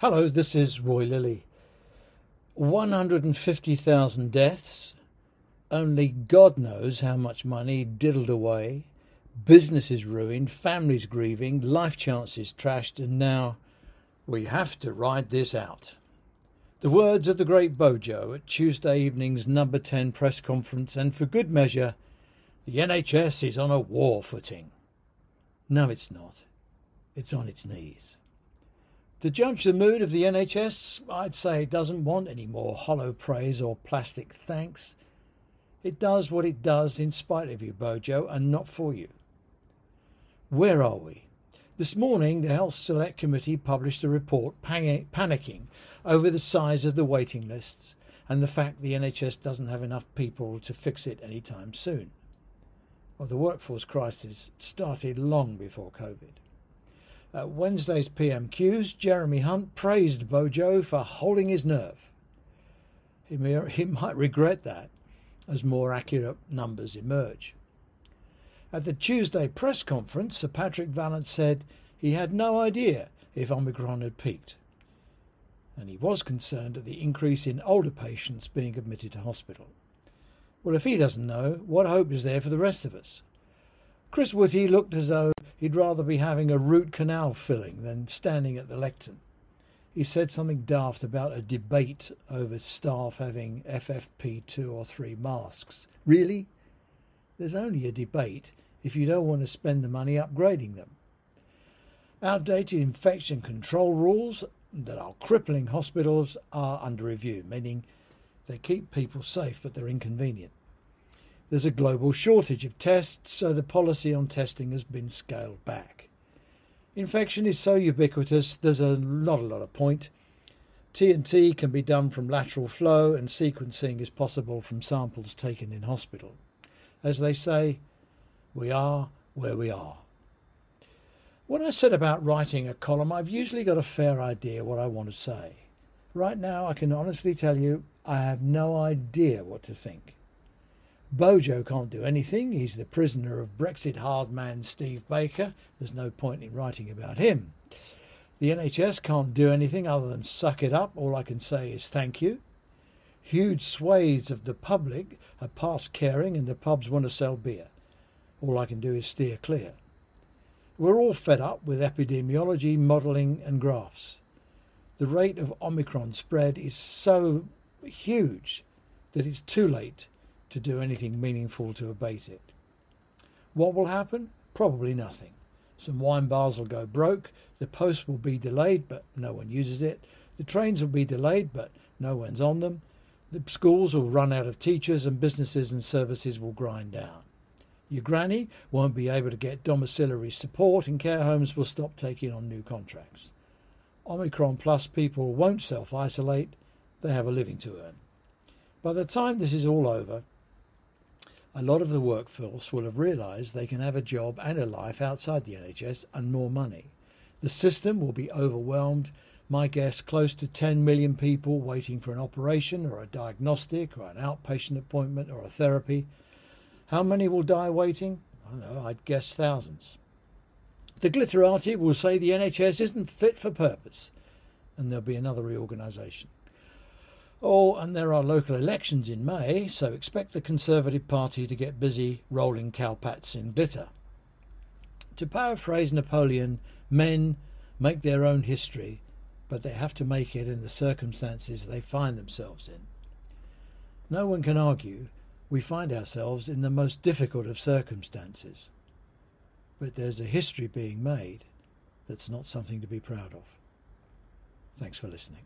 Hello, this is Roy Lilly. 150,000 deaths, only God knows how much money diddled away, businesses ruined, families grieving, life chances trashed, and now we have to ride this out. The words of the great Bojo at Tuesday evening's number 10 press conference, and for good measure, the NHS is on a war footing. No, it's not. It's on its knees. To judge the mood of the NHS, I'd say it doesn't want any more hollow praise or plastic thanks. It does what it does in spite of you, Bojo, and not for you. Where are we? This morning, the Health Select Committee published a report panicking over the size of the waiting lists and the fact the NHS doesn't have enough people to fix it anytime soon. Well, the workforce crisis started long before COVID. At Wednesday's PMQs, Jeremy Hunt praised Bojo for holding his nerve. He, may, he might regret that as more accurate numbers emerge. At the Tuesday press conference, Sir Patrick Vallance said he had no idea if Omicron had peaked. And he was concerned at the increase in older patients being admitted to hospital. Well, if he doesn't know, what hope is there for the rest of us? Chris Whitty looked as though he'd rather be having a root canal filling than standing at the lectern. He said something daft about a debate over staff having FFP2 or 3 masks. Really? There's only a debate if you don't want to spend the money upgrading them. Outdated infection control rules that are crippling hospitals are under review, meaning they keep people safe but they're inconvenient. There's a global shortage of tests, so the policy on testing has been scaled back. Infection is so ubiquitous, there's a not a lot of point. TNT can be done from lateral flow, and sequencing is possible from samples taken in hospital. As they say, we are where we are. When I set about writing a column, I've usually got a fair idea what I want to say. Right now, I can honestly tell you I have no idea what to think. Bojo can't do anything. He's the prisoner of Brexit hard man Steve Baker. There's no point in writing about him. The NHS can't do anything other than suck it up. All I can say is thank you. Huge swathes of the public are past caring and the pubs want to sell beer. All I can do is steer clear. We're all fed up with epidemiology, modelling, and graphs. The rate of Omicron spread is so huge that it's too late to do anything meaningful to abate it. What will happen? Probably nothing. Some wine bars will go broke, the post will be delayed, but no one uses it. The trains will be delayed, but no one's on them. The schools will run out of teachers, and businesses and services will grind down. Your granny won't be able to get domiciliary support, and care homes will stop taking on new contracts. Omicron plus people won't self isolate, they have a living to earn. By the time this is all over, a lot of the workforce will have realised they can have a job and a life outside the NHS and more money. The system will be overwhelmed. My guess close to 10 million people waiting for an operation or a diagnostic or an outpatient appointment or a therapy. How many will die waiting? I don't know, I'd guess thousands. The glitterati will say the NHS isn't fit for purpose, and there'll be another reorganisation. Oh, and there are local elections in May, so expect the Conservative Party to get busy rolling cowpats in glitter. To paraphrase Napoleon, men make their own history, but they have to make it in the circumstances they find themselves in. No one can argue we find ourselves in the most difficult of circumstances, but there's a history being made that's not something to be proud of. Thanks for listening.